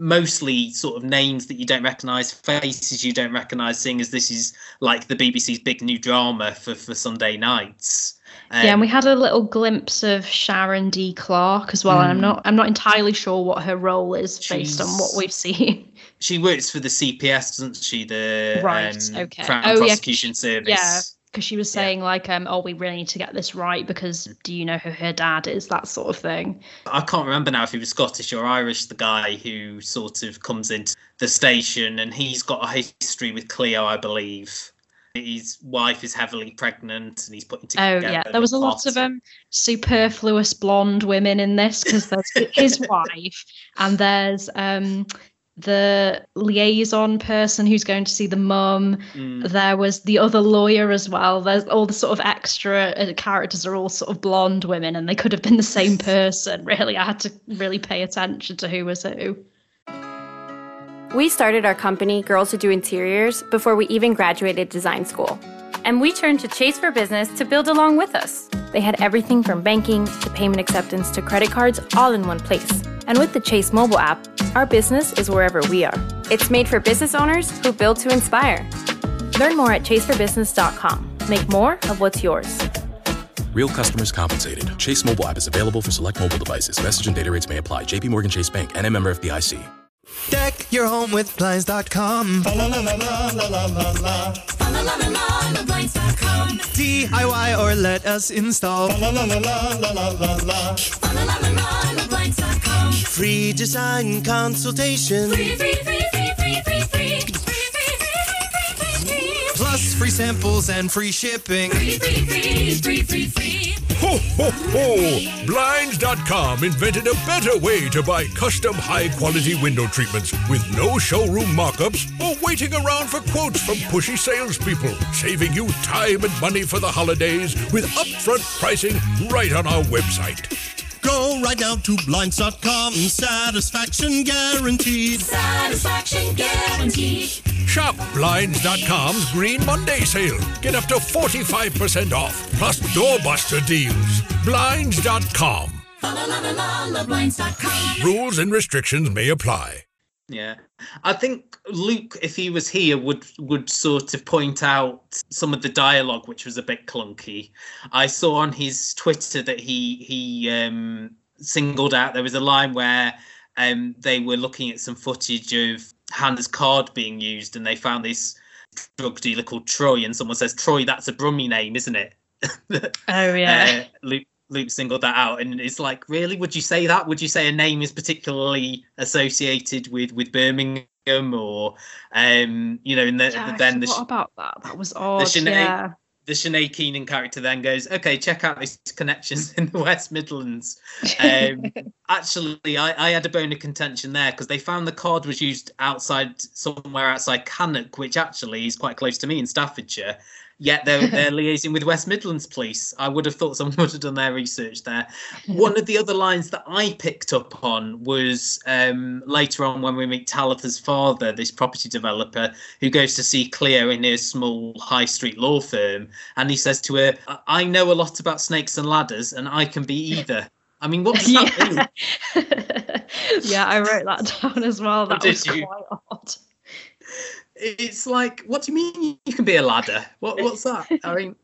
mostly sort of names that you don't recognize, faces you don't recognize, seeing as this is like the BBC's big new drama for, for Sunday nights. Um, yeah, and we had a little glimpse of Sharon D. Clarke as well. Mm, and I'm hmm. not I'm not entirely sure what her role is based on what we've seen. She works for the CPS, doesn't she? The right, um, okay. Crown oh, Prosecution yeah, Service. Yeah, because she was saying yeah. like um oh we really need to get this right because do you know who her dad is? That sort of thing. I can't remember now if he was scottish or irish the guy who sort of comes into the station and he's got a history with cleo i believe. His wife is heavily pregnant and he's putting together oh yeah there was a lot of um superfluous blonde women in this because there's his wife and there's um the liaison person who's going to see the mum. Mm. There was the other lawyer as well. There's all the sort of extra uh, characters are all sort of blonde women, and they could have been the same person. Really, I had to really pay attention to who was who. We started our company, Girls Who Do Interiors, before we even graduated design school. And we turned to Chase for Business to build along with us. They had everything from banking to payment acceptance to credit cards all in one place. And with the Chase mobile app, our business is wherever we are. It's made for business owners who build to inspire. Learn more at chaseforbusiness.com. Make more of what's yours. Real customers compensated. Chase mobile app is available for select mobile devices. Message and data rates may apply. JPMorgan Chase Bank and a member FDIC. Deck your home with Blinds.com. DIY or let us install. Free design consultation. Free, free, free, free samples and free shipping. Free, free, free, free, free, free. Ho, ho, ho! Blinds.com invented a better way to buy custom high quality window treatments with no showroom markups or waiting around for quotes from pushy salespeople, saving you time and money for the holidays with upfront pricing right on our website. Go right now to Blinds.com. Satisfaction guaranteed. Satisfaction guaranteed. Shop Blinds.com's Green Monday sale. Get up to 45% off, plus doorbuster deals. Blinds.com. Rules and restrictions may apply. Yeah, I think Luke, if he was here, would would sort of point out some of the dialogue, which was a bit clunky. I saw on his Twitter that he he um, singled out there was a line where um, they were looking at some footage of Hannah's card being used, and they found this drug dealer called Troy, and someone says, "Troy, that's a Brummie name, isn't it?" oh yeah. Uh, Luke Luke singled that out, and it's like, really, would you say that? Would you say a name is particularly associated with with Birmingham, or um, you know, and the, yeah, then the what about that? That was odd. The Sinead, yeah. The Sinead Keenan character then goes, okay, check out these connections in the West Midlands. Um, actually, I, I had a bone of contention there because they found the card was used outside somewhere outside Cannock, which actually is quite close to me in Staffordshire yet they're, they're liaising with West Midlands Police. I would have thought someone would have done their research there. One of the other lines that I picked up on was um, later on when we meet Talitha's father, this property developer who goes to see Cleo in his small high street law firm, and he says to her, "I know a lot about snakes and ladders, and I can be either." I mean, what does that yeah. mean? yeah, I wrote that down as well. That was quite odd it's like, what do you mean you can be a ladder? What what's that? I mean.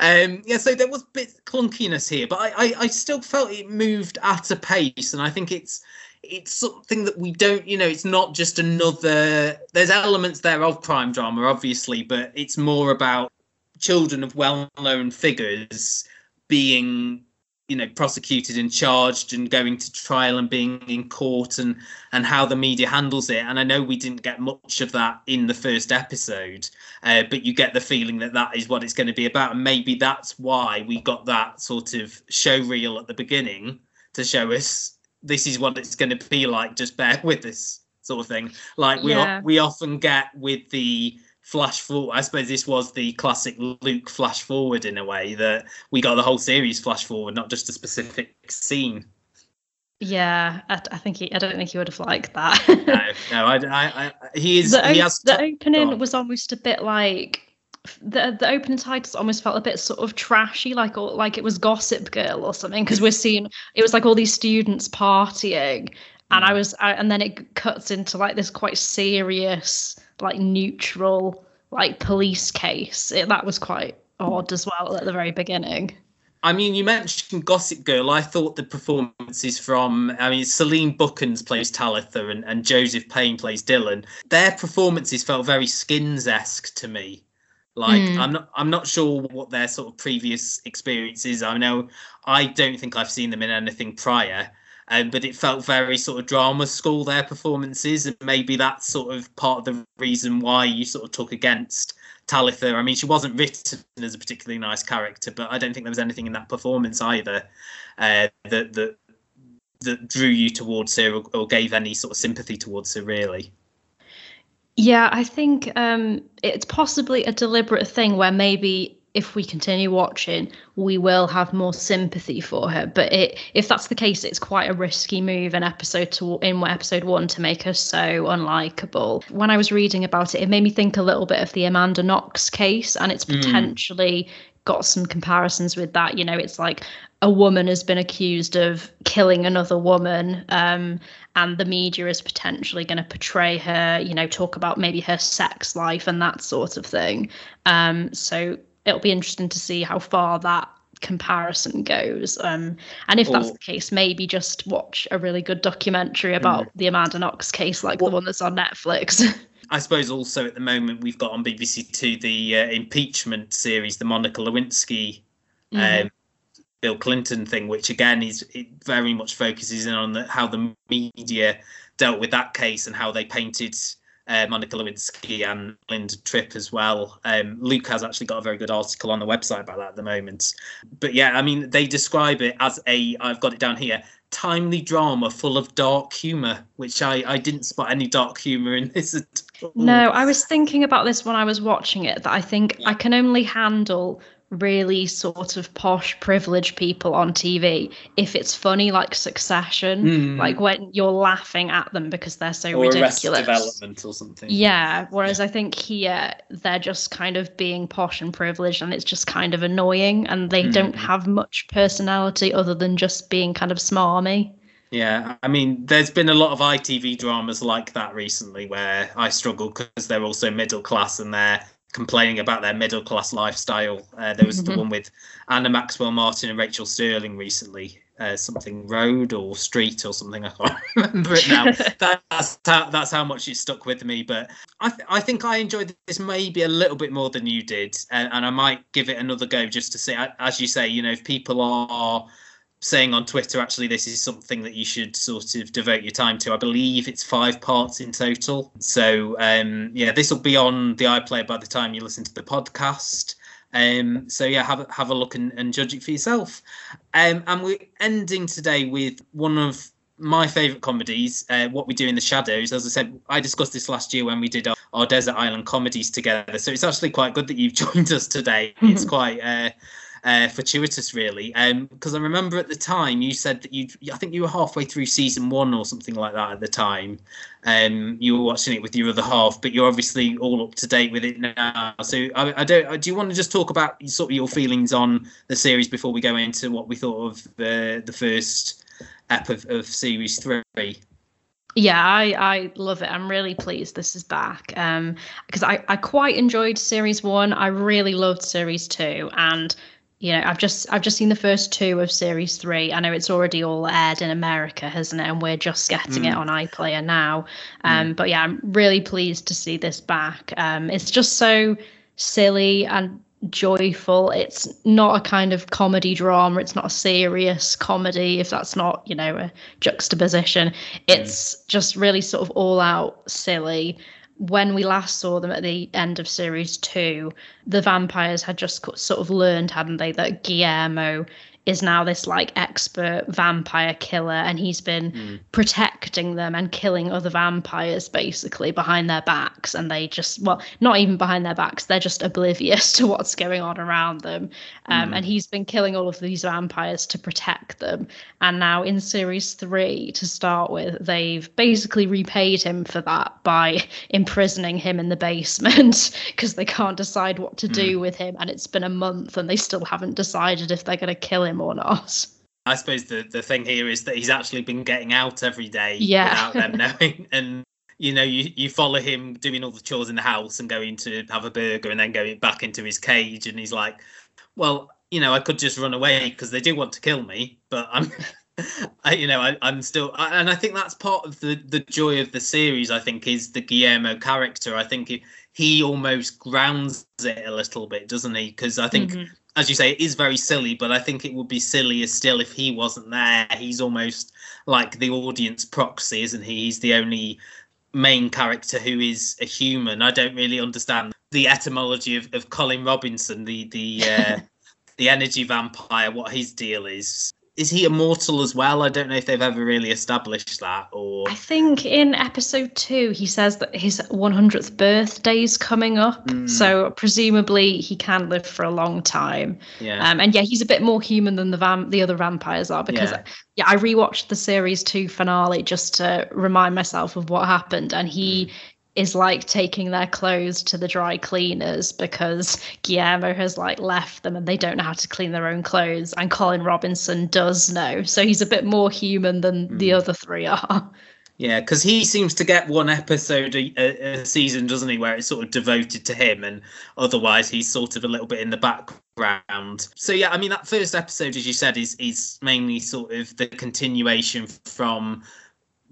um, yeah, so there was a bit clunkiness here, but I, I, I still felt it moved at a pace, and I think it's it's something that we don't, you know, it's not just another. There's elements there of crime drama, obviously, but it's more about children of well-known figures being you know prosecuted and charged and going to trial and being in court and and how the media handles it. And i know we didn't get much of that in the first episode uh, but you get the feeling that that is what it's going to be about. And maybe that's why we got that sort of show reel at the beginning to show us this is what it's going to be like just bear with us sort of thing. Like we yeah. we often get with the flash forward. I suppose this was the classic Luke flash forward in a way that we got the whole series flash forward, not just a specific scene. Yeah, I, I think he. I don't think he would have liked that. no, no, I, I, I he is. The, he has the opening was almost a bit like the the opening titles almost felt a bit sort of trashy, like or like it was Gossip Girl or something, because we're seeing it was like all these students partying, and I hmm. was, I, and then it cuts into like this quite serious, like neutral, like police case. It, that was quite odd as well at the very beginning. I mean, you mentioned Gossip Girl. I thought the performances from, I mean, Celine Buckens plays Talitha and, and Joseph Payne plays Dylan. Their performances felt very Skins esque to me. Like. Mm. I'm not, I'm not sure what their sort of previous experiences. I know I don't think I've seen them in anything prior, um, but it felt very sort of drama school their performances, and maybe that's sort of part of the reason why you sort of took against Talitha. I mean, she wasn't written as a particularly nice character, but I don't think there was anything in that performance either uh, that that that drew you towards her or, or gave any sort of sympathy towards her. Really, Yeah, I think um, it's possibly a deliberate thing where maybe if we continue watching, we will have more sympathy for her. But it, if that's the case, it's quite a risky move in episode in episode one to make her so unlikable. When I was reading about it, it made me think a little bit of the Amanda Knox case, and it's Mm. potentially got some comparisons with that. You know, it's like a woman has been accused of killing another woman, um, and the media is potentially going to portray her, you know, talk about maybe her sex life and that sort of thing. Um, so it'll be interesting to see how far that comparison goes. Um, and if that's the case, maybe just watch a really good documentary about the Amanda Knox case, like the one that's on Netflix. I suppose also at the moment we've got on BBC Two the uh, impeachment series, the Monica Lewinsky. Mhm. Um, Bill Clinton thing, which again is it very much focuses in on the, how the media dealt with that case and how they painted uh, Monica Lewinsky and Linda Tripp as well. Um, Luke has actually got a very good article on the website about that at the moment. But yeah, I mean, they describe it as a, I've got it down here, timely drama full of dark humour, which I, I didn't spot any dark humour in this at all. No, I was thinking about this when I was watching it that I think I can only handle really sort of posh privileged people on TV if it's funny like Succession, Mm. like when you're laughing at them because they're so or ridiculous. Development or something. Yeah, whereas I think here they're just kind of being posh and privileged and it's just kind of annoying and they don't Mm. have much personality other than just being kind of smarmy. Yeah, I mean, there's been a lot of ITV dramas like that recently where I struggle because they're also middle class and they're complaining about their middle class lifestyle. Uh, there was the Mhm. one with Anna Maxwell Martin and Rachael Stirling recently, uh, something road or street or something. I can't remember it now. that's how, that's how much it stuck with me. But I th- I think I enjoyed this maybe a little bit more than you did, and, and I might give it another go just to see. As you say, you know, if people are saying on Twitter, actually, this is something that you should sort of devote your time to. I believe it's five parts in total. So, um, yeah, this will be on the iPlayer by the time you listen to the podcast. Um, so yeah, have a, have a look and, and judge it for yourself. Um, and we're ending today with one of my favourite comedies, uh, What We Do in the Shadows. As I said, I discussed this last year when we did our, our Desert Island comedies together. So it's actually quite good that you've joined us today. It's quite uh, uh, fortuitous, really. Because I remember at the time you said that you, I think you were halfway through season one or something like that at the time. Um, you were watching it with your other half, but you're obviously all up to date with it now. So I, I don't. Do you want to just talk about sort of your feelings on the series before we go into what we thought of the the first ep of, of series three? Yeah, I, I love it. I'm really pleased this is back. Um, because I, I quite enjoyed series one. I really loved series two. And you know, I've just I've just seen the first two of series three. I know it's already all aired in America, hasn't it? And we're just getting it Mm. on iPlayer now. Um, but yeah, I'm really pleased to see this back. Um, it's just so silly and joyful. It's not a kind of comedy drama. It's not a serious comedy, if that's not, you know, a juxtaposition. It's just really sort of all out silly. When we last saw them at the end of series two, the vampires had just sort of learned, hadn't they, that Guillermo is now this like expert vampire killer and he's been protecting them and killing other vampires basically behind their backs and they just well not even behind their backs they're just oblivious to what's going on around them. Um, Mm. and he's been killing all of these vampires to protect them. And now in series three to start with they've basically repaid him for that by imprisoning him in the basement because they can't decide what to do with him and it's been a month and they still haven't decided if they're going to kill him or not I suppose the, the thing here is that he's actually been getting out every day Yeah. without them knowing. And you know, you, you follow him doing all the chores in the house and going to have a burger and then going back into his cage and he's like, Well, you know, I could just run away because they do want to kill me, but I'm I, you know, I, I'm still, I- and I think that's part of the the joy of the series. I think is the Guillermo character. I think it, he almost grounds it a little bit, doesn't he? Because I think, Mhm. As you say, it is very silly, but I think it would be sillier still if he wasn't there. He's almost like the audience proxy, isn't he? He's the only main character who is a human. I don't really understand the etymology of, of Colin Robinson, the the uh, the energy vampire, what his deal is. Is he immortal as well? I don't know if they've ever really established that or I think in episode two, he says that his 100th birthday's coming up. Mm. So presumably he can live for a long time. yeah. Um, and yeah, he's a bit more human than the vam- the other vampires are because Yeah. yeah. I rewatched the series two finale just to remind myself of what happened, and he is like taking their clothes to the dry cleaners because Guillermo has like left them and they don't know how to clean their own clothes, and Colin Robinson does know, so he's a bit more human than the hmm. other three are. Yeah, because he seems to get one episode a, a, a season, doesn't he, where it's sort of devoted to him, and otherwise he's sort of a little bit in the background. So yeah, I mean that first episode, as you said, is is mainly sort of the continuation from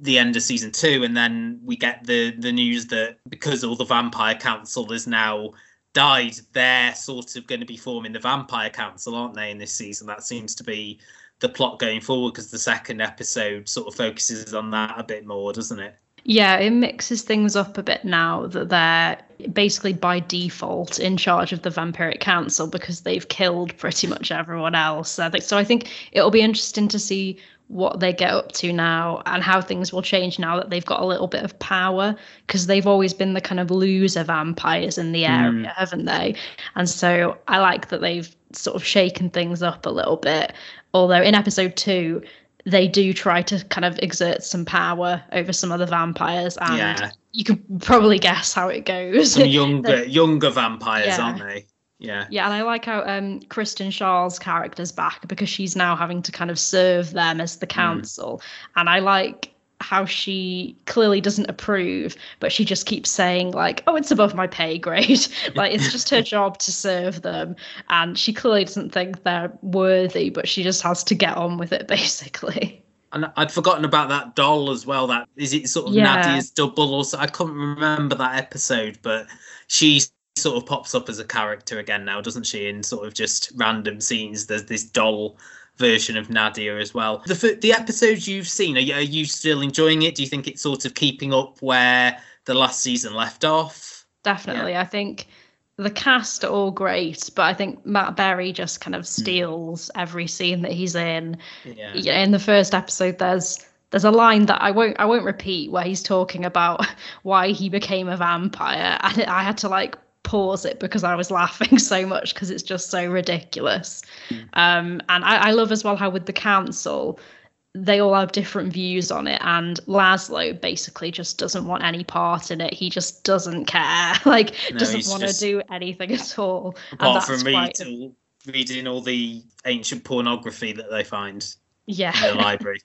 the end of season two, and then we get the the news that because all the Vampire Council has now died, they're sort of going to be forming the Vampire Council, aren't they? In this season, that seems to be the plot going forward because the second episode sort of focuses on that a bit more, doesn't it? Yeah, it mixes things up a bit now that they're basically by default in charge of the Vampiric Council because they've killed pretty much everyone else. So I think it'll be interesting to see what they get up to now and how things will change now that they've got a little bit of power because they've always been the kind of loser vampires in the area, Mm. haven't they? And so I like that they've sort of shaken things up a little bit. Although in episode two, they do try to kind of exert some power over some other vampires, and Yeah. you can probably guess how it goes. Some younger younger vampires, Yeah. aren't they? Yeah. Yeah, and I like how um, Kristen Schaal's character's back because she's now having to kind of serve them as the council. And I like how she clearly doesn't approve, but she just keeps saying, like, oh, it's above my pay grade. like, it's just her job to serve them. And she clearly doesn't think they're worthy, but she just has to get on with it, basically. And I'd forgotten about that doll as well. That is it sort of Yeah. Nadia's double or so I couldn't remember that episode, but she sort of pops up as a character again now, doesn't she? In sort of just random scenes. There's this doll version of Nadia as well. The the episodes you've seen, are you, are you still enjoying it? Do you think it's sort of keeping up where the last season left off? Definitely. I think the cast are all great, but I think Matt Berry just kind of hmm. steals every scene that he's in. Yeah. Yeah, in the first episode there's there's a line that I won't I won't repeat where he's talking about why he became a vampire and I had to like pause it because I was laughing so much because it's just so ridiculous. Um and I, I love as well how with the council they all have different views on it and Laszlo basically just doesn't want any part in it. He just doesn't care. Like No, doesn't want to do anything at all. and Apart that's from quite read all, reading all the ancient pornography that they find yeah. in the library.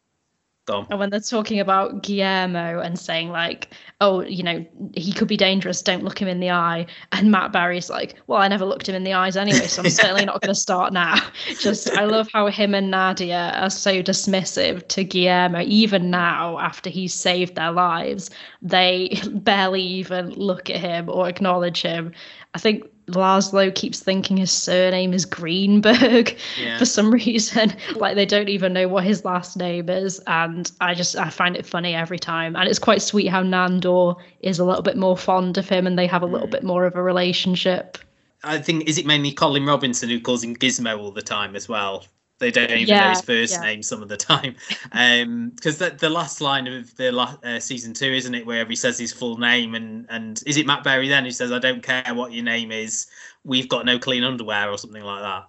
On. And when they're talking about Guillermo and saying like, oh, you know, he could be dangerous, don't look him in the eye. And Matt Berry's like, well, I never looked him in the eyes anyway, so I'm certainly not going to start now. Just, I love how him and Nadia are so dismissive to Guillermo, even now after he's saved their lives. They barely even look at him or acknowledge him. I think Laszlo keeps thinking his surname is Greenberg Yeah. for some reason. Like they don't even know what his last name is, and I just I find it funny every time. And it's quite sweet how Nandor is a little bit more fond of him, and they have a little mm. bit more of a relationship. I think is it mainly Colin Robinson who calls him Gizmo all the time as well. They don't even know his first yeah. name some of the time, because the the last line of the last, uh, season two, isn't it, where he says his full name and and is it Matt Berry then who says I don't care what your name is, we've got no clean underwear or something like that.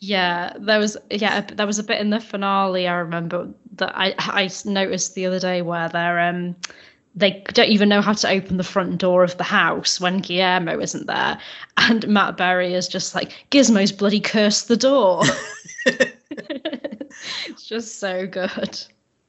Yeah, there was yeah there was a bit in the finale I remember that I I noticed the other day where they're um they don't even know how to open the front door of the house when Guillermo isn't there, and Matt Berry is just like Gizmo's bloody cursed the door. it's just so good.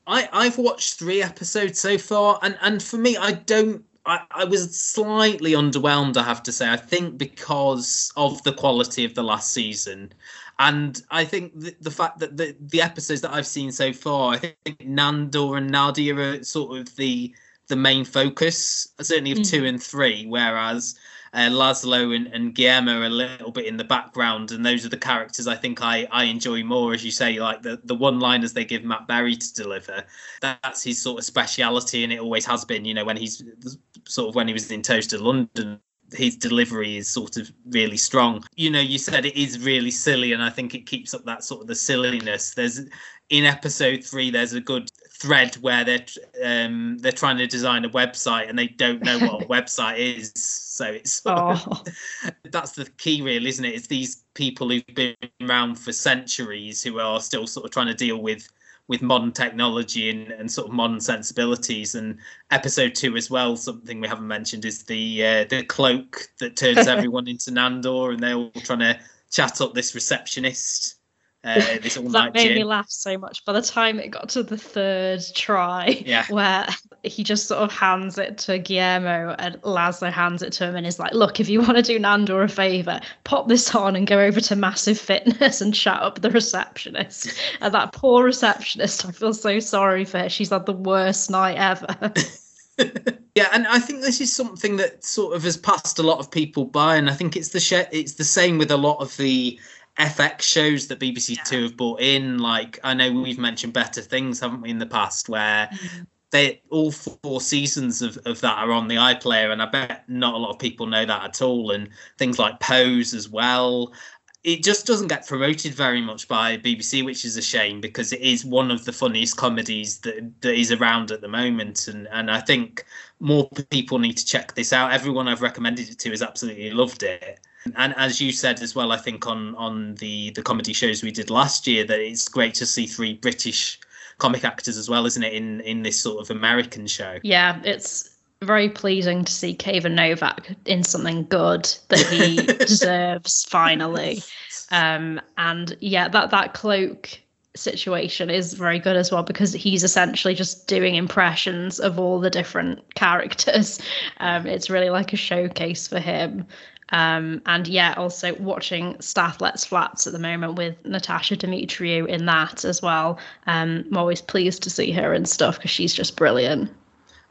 I, I've watched three episodes so far, and, and for me, I don't. I, I was slightly underwhelmed, I have to say. I think because of the quality of the last season. And I think the, the fact that the, the episodes that I've seen so far, I think Nandor and Nadia are sort of the the main focus, certainly of mm. two and three, whereas uh, Laszlo and, and Guillermo a little bit in the background, and those are the characters I think I, I enjoy more, as you say, like the, the one liners they give Matt Berry to deliver. That's his sort of speciality, and it always has been. You know, when he's sort of when he was in Toast of London, his delivery is sort of really strong. You know, you said it is really silly, and I think it keeps up that sort of the silliness. There's in episode three, there's a good thread where they're um, they're trying to design a website and they don't know what a website is. So it's oh. that's the key, really, isn't it? It's these people who've been around for centuries who are still sort of trying to deal with with modern technology and, and sort of modern sensibilities. And episode two as well, something we haven't mentioned is the uh, the cloak that turns everyone into Nandor, and they're all trying to chat up this receptionist uh, that made gin. me laugh so much. By the time it got to the third try, yeah. where he just sort of hands it to Guillermo and Laszlo hands it to him and is like, "Look, if you want to do Nandor a favor, pop this on and go over to Massive Fitness and chat up the receptionist." and that poor receptionist, I feel so sorry for her. She's had the worst night ever. yeah, and I think this is something that sort of has passed a lot of people by, and I think it's the sh- it's the same with a lot of the FX shows that BBC yeah. Two have brought in. Like I know we've mentioned better things, haven't we, in the past, where mm-hmm. they all four seasons of, of that are on the iPlayer, and I bet not a lot of people know that at all. And things like Pose as well. It just doesn't get promoted very much by BBC, which is a shame because it is one of the funniest comedies that that is around at the moment, and and I think more people need to check this out. Everyone I've recommended it to has absolutely loved it and as you said as well, I think on on the the comedy shows we did last year, that it's great to see three British comic actors as well, isn't it? In in this sort of American show. Yeah, it's very pleasing to see Kayvan Novak in something good that he deserves finally. Um, and yeah, that that cloak situation is very good as well because he's essentially just doing impressions of all the different characters. Um, it's really like a showcase for him. Um, and yeah, also watching Stath Lets Flats at the moment with Natasha Demetriou in that as well. Um, I'm always pleased to see her and stuff because she's just brilliant.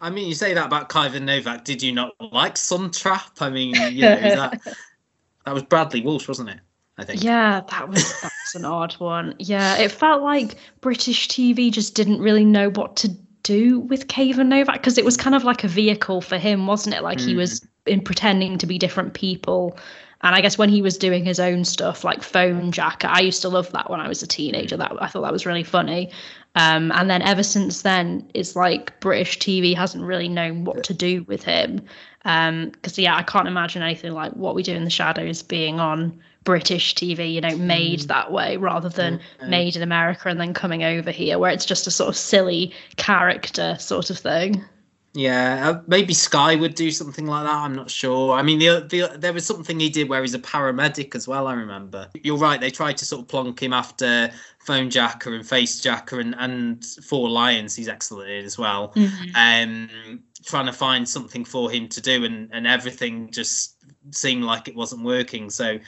I mean, you say that about Kayvan Novak. Did you not like Sun Trap? I mean, you know, that that was Bradley Walsh, wasn't it? I think. Yeah, that was that's an odd one. Yeah, it felt like British TV just didn't really know what to do with Kayvan Novak because it was kind of like a vehicle for him, wasn't it? Like mm. he was hmm in pretending to be different people. And I guess when he was doing his own stuff, like Fonejacker, I used to love that when I was a teenager. That I thought that was really funny. Um, and then ever since then, it's like British TV hasn't really known what to do with him. Because um, yeah, I can't imagine anything like what we do in the shadows being on British TV, you know, made mm. that way rather than mm. made in America and then coming over here, where it's just a sort of silly character sort of thing. Yeah, uh, maybe Sky would do something like that. I'm not sure. I mean, the, the there was something he did where he's a paramedic as well. I remember. You're right. They tried to sort of plonk him after Fonejacker and Facejacker and and Four Lions. He's excellent in as well. Mm-hmm. Um, trying to find something for him to do, and and everything just seemed like it wasn't working. So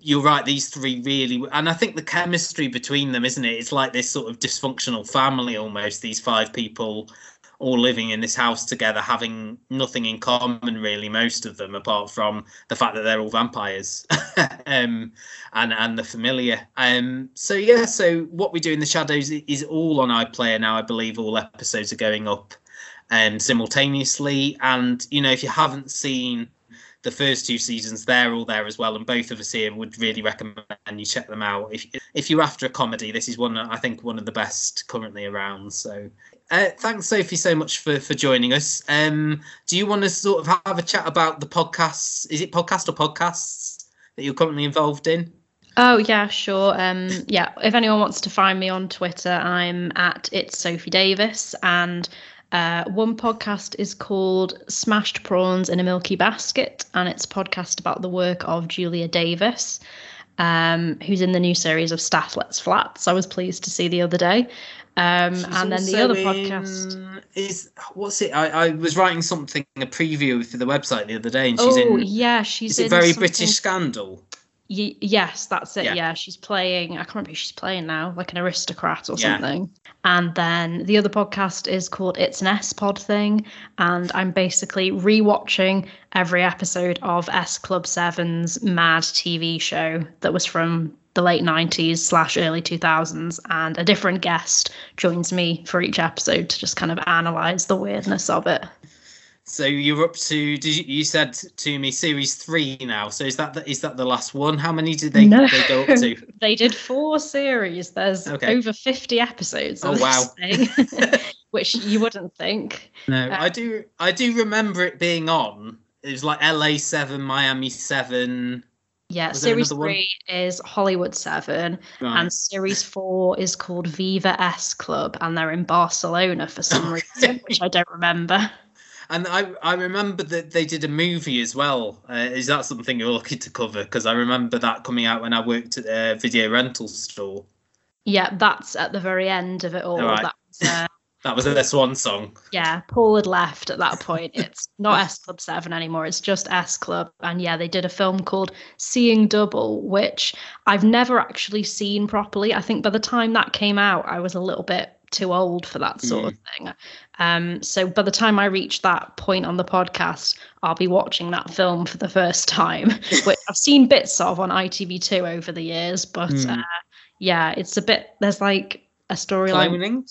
you're right these three really and i think the chemistry between them isn't it it's like this sort of dysfunctional family almost these five people all living in this house together, having nothing in common really, most of them, apart from the fact that they're all vampires um, and and the familiar. Um, so yeah, so what we do in the shadows is all on iPlayer now. I believe all episodes are going up um, simultaneously, and you know if you haven't seen the first two seasons, they're all there as well, and both of us here would really recommend you check them out. If if you're after a comedy, this is one I think one of the best currently around. So uh, thanks, Sophie, so much for for joining us. Um, do you want to sort of have a chat about the podcasts? Is it podcast or podcasts that you're currently involved in? Oh yeah, sure. Um, yeah, if anyone wants to find me on Twitter, I'm at it's Sophie Davies, and uh, one podcast is called Smashed Prawns in a Milky Basket, and it's a podcast about the work of Julia Davis. um, who's in the new series of Stath Lets Flats. I was pleased to see the other day. Um, and then the other podcast. is what's it? I, I was writing something a preview for the website the other day, and she's oh in. yeah, she's is in very something- British Scandal? Y- yes, that's it. Yeah. Yeah. she's playing. I can't remember who she's playing now, like an aristocrat or Yeah. something. And then the other podcast is called It's an S Pod thing, and I'm basically rewatching every episode of S Club 7's Mad TV show that was from the late 90s slash early 2000s, and a different guest joins me for each episode to just kind of analyze the weirdness of it. So you're up to? Did you, you said to me series three now? So is that the, is that the last one? How many did they, no, they go up to? they did four series. There's Okay. over 50 episodes. Oh, of wow. this thing, which you wouldn't think. No, Uh, I do. I do remember it being on. It was like LA seven, Miami seven. Yeah, Was series three is Hollywood Seven, Right. and series four is called Viva S Club, and they're in Barcelona for some reason, which I don't remember. And I, I remember that they did a movie as well. Uh, is that something you're lucky to cover? Because I remember that coming out when I worked at a video rental store. Yeah, that's at the very end of it all. Alright. That was, uh, That was their swan song. yeah, Paul had left at that point. It's not S Club 7 anymore, it's just S Club. And yeah, they did a film called Seeing Double, which I've never actually seen properly. I think by the time that came out, I was a little bit too old for that sort of thing. Um, so by the time I reach that point on the podcast, I'll be watching that film for the first time, which I've seen bits of on ITV2 over the years. But Hmm. uh, yeah, it's a bit, there's like a storyline.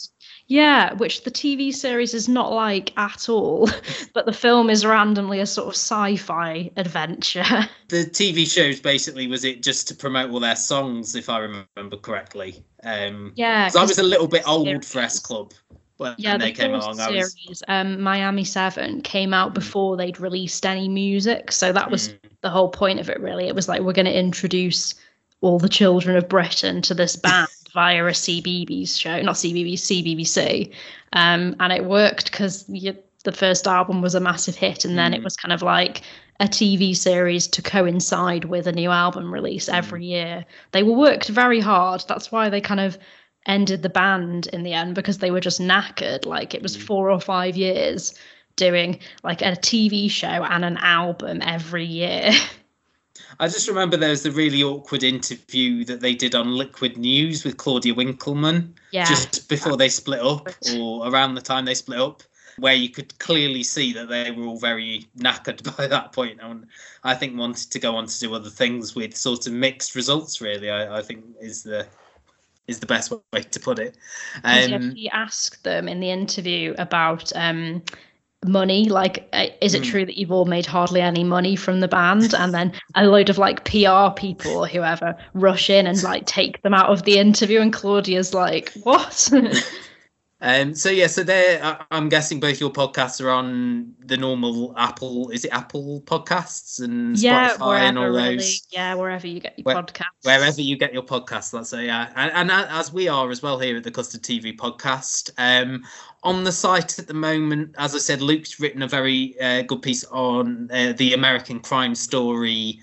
Yeah, which the TV series is not like at all, but the film is randomly a sort of sci-fi adventure. The TV shows basically was it just to promote all their songs, if I remember correctly. Um, Yeah, I was a little bit old for S Club when yeah, they the came along. I was series, um, Miami Seven, came out before they'd released any music, so that was Mm. the whole point of it. Really, it was like we're going to introduce all the children of Britain to this band via a CBBS show, not CBBS, CBBC, um, and it worked because the first album was a massive hit, and then it Mm. was kind of like a TV series to coincide with a new album release every year. They were worked very hard. That's why they kind of ended the band in the end because they were just knackered. Like it was four or five years doing like a TV show and an album every year. I just remember there was the really awkward interview that they did on Liquid News with Claudia Winkleman Yeah. just before they split up or around the time they split up, where you could clearly see that they were all very knackered by that point and I think wanted to go on to do other things with sort of mixed results. Really, I, I think is the is the best way to put it. Um, he asked them in the interview about um, money. Like, uh, is it Mm. true that you've all made hardly any money from the band? And then a load of like PR people or whoever rush in and like take them out of the interview. And Claudia's like, what? Um, so yeah, so there. I'm guessing both your podcasts are on the normal Apple. Is it Apple Podcasts and yeah, Spotify and all those? really. Yeah, wherever you get your Where- podcast. wherever you get your podcast let's say yeah and, and as we are as well here at the custard tv podcast um on the site at the moment as i said luke's written a very uh, good piece on uh, the american crime story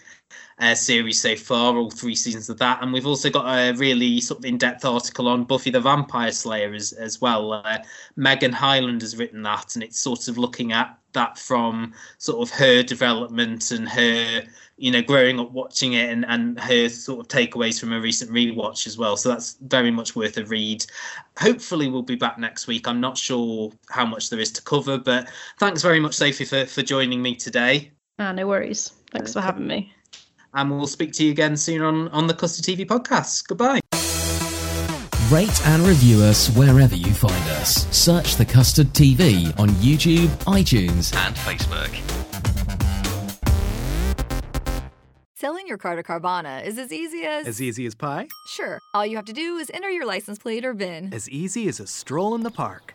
uh, series so far, all three seasons of that, and we've also got a really sort of in-depth article on Buffy the Vampire Slayer as as well. Uh, Megan Highland has written that, and it's sort of looking at that from sort of her development and her, you know, growing up watching it, and and her sort of takeaways from a recent rewatch as well. So that's very much worth a read. Hopefully, we'll be back next week. I'm not sure how much there is to cover, but thanks very much, Sophie, for for joining me today. Ah, no worries. Thanks for having me. And we'll speak to you again soon on on the Custard TV podcast. Goodbye. Rate and review us wherever you find us. Search The Custard TV on YouTube, iTunes, and Facebook. Selling your car to Carvana is as easy as. As easy as pie? Sure. All you have to do is enter your license plate or VIN. As easy as a stroll in the park.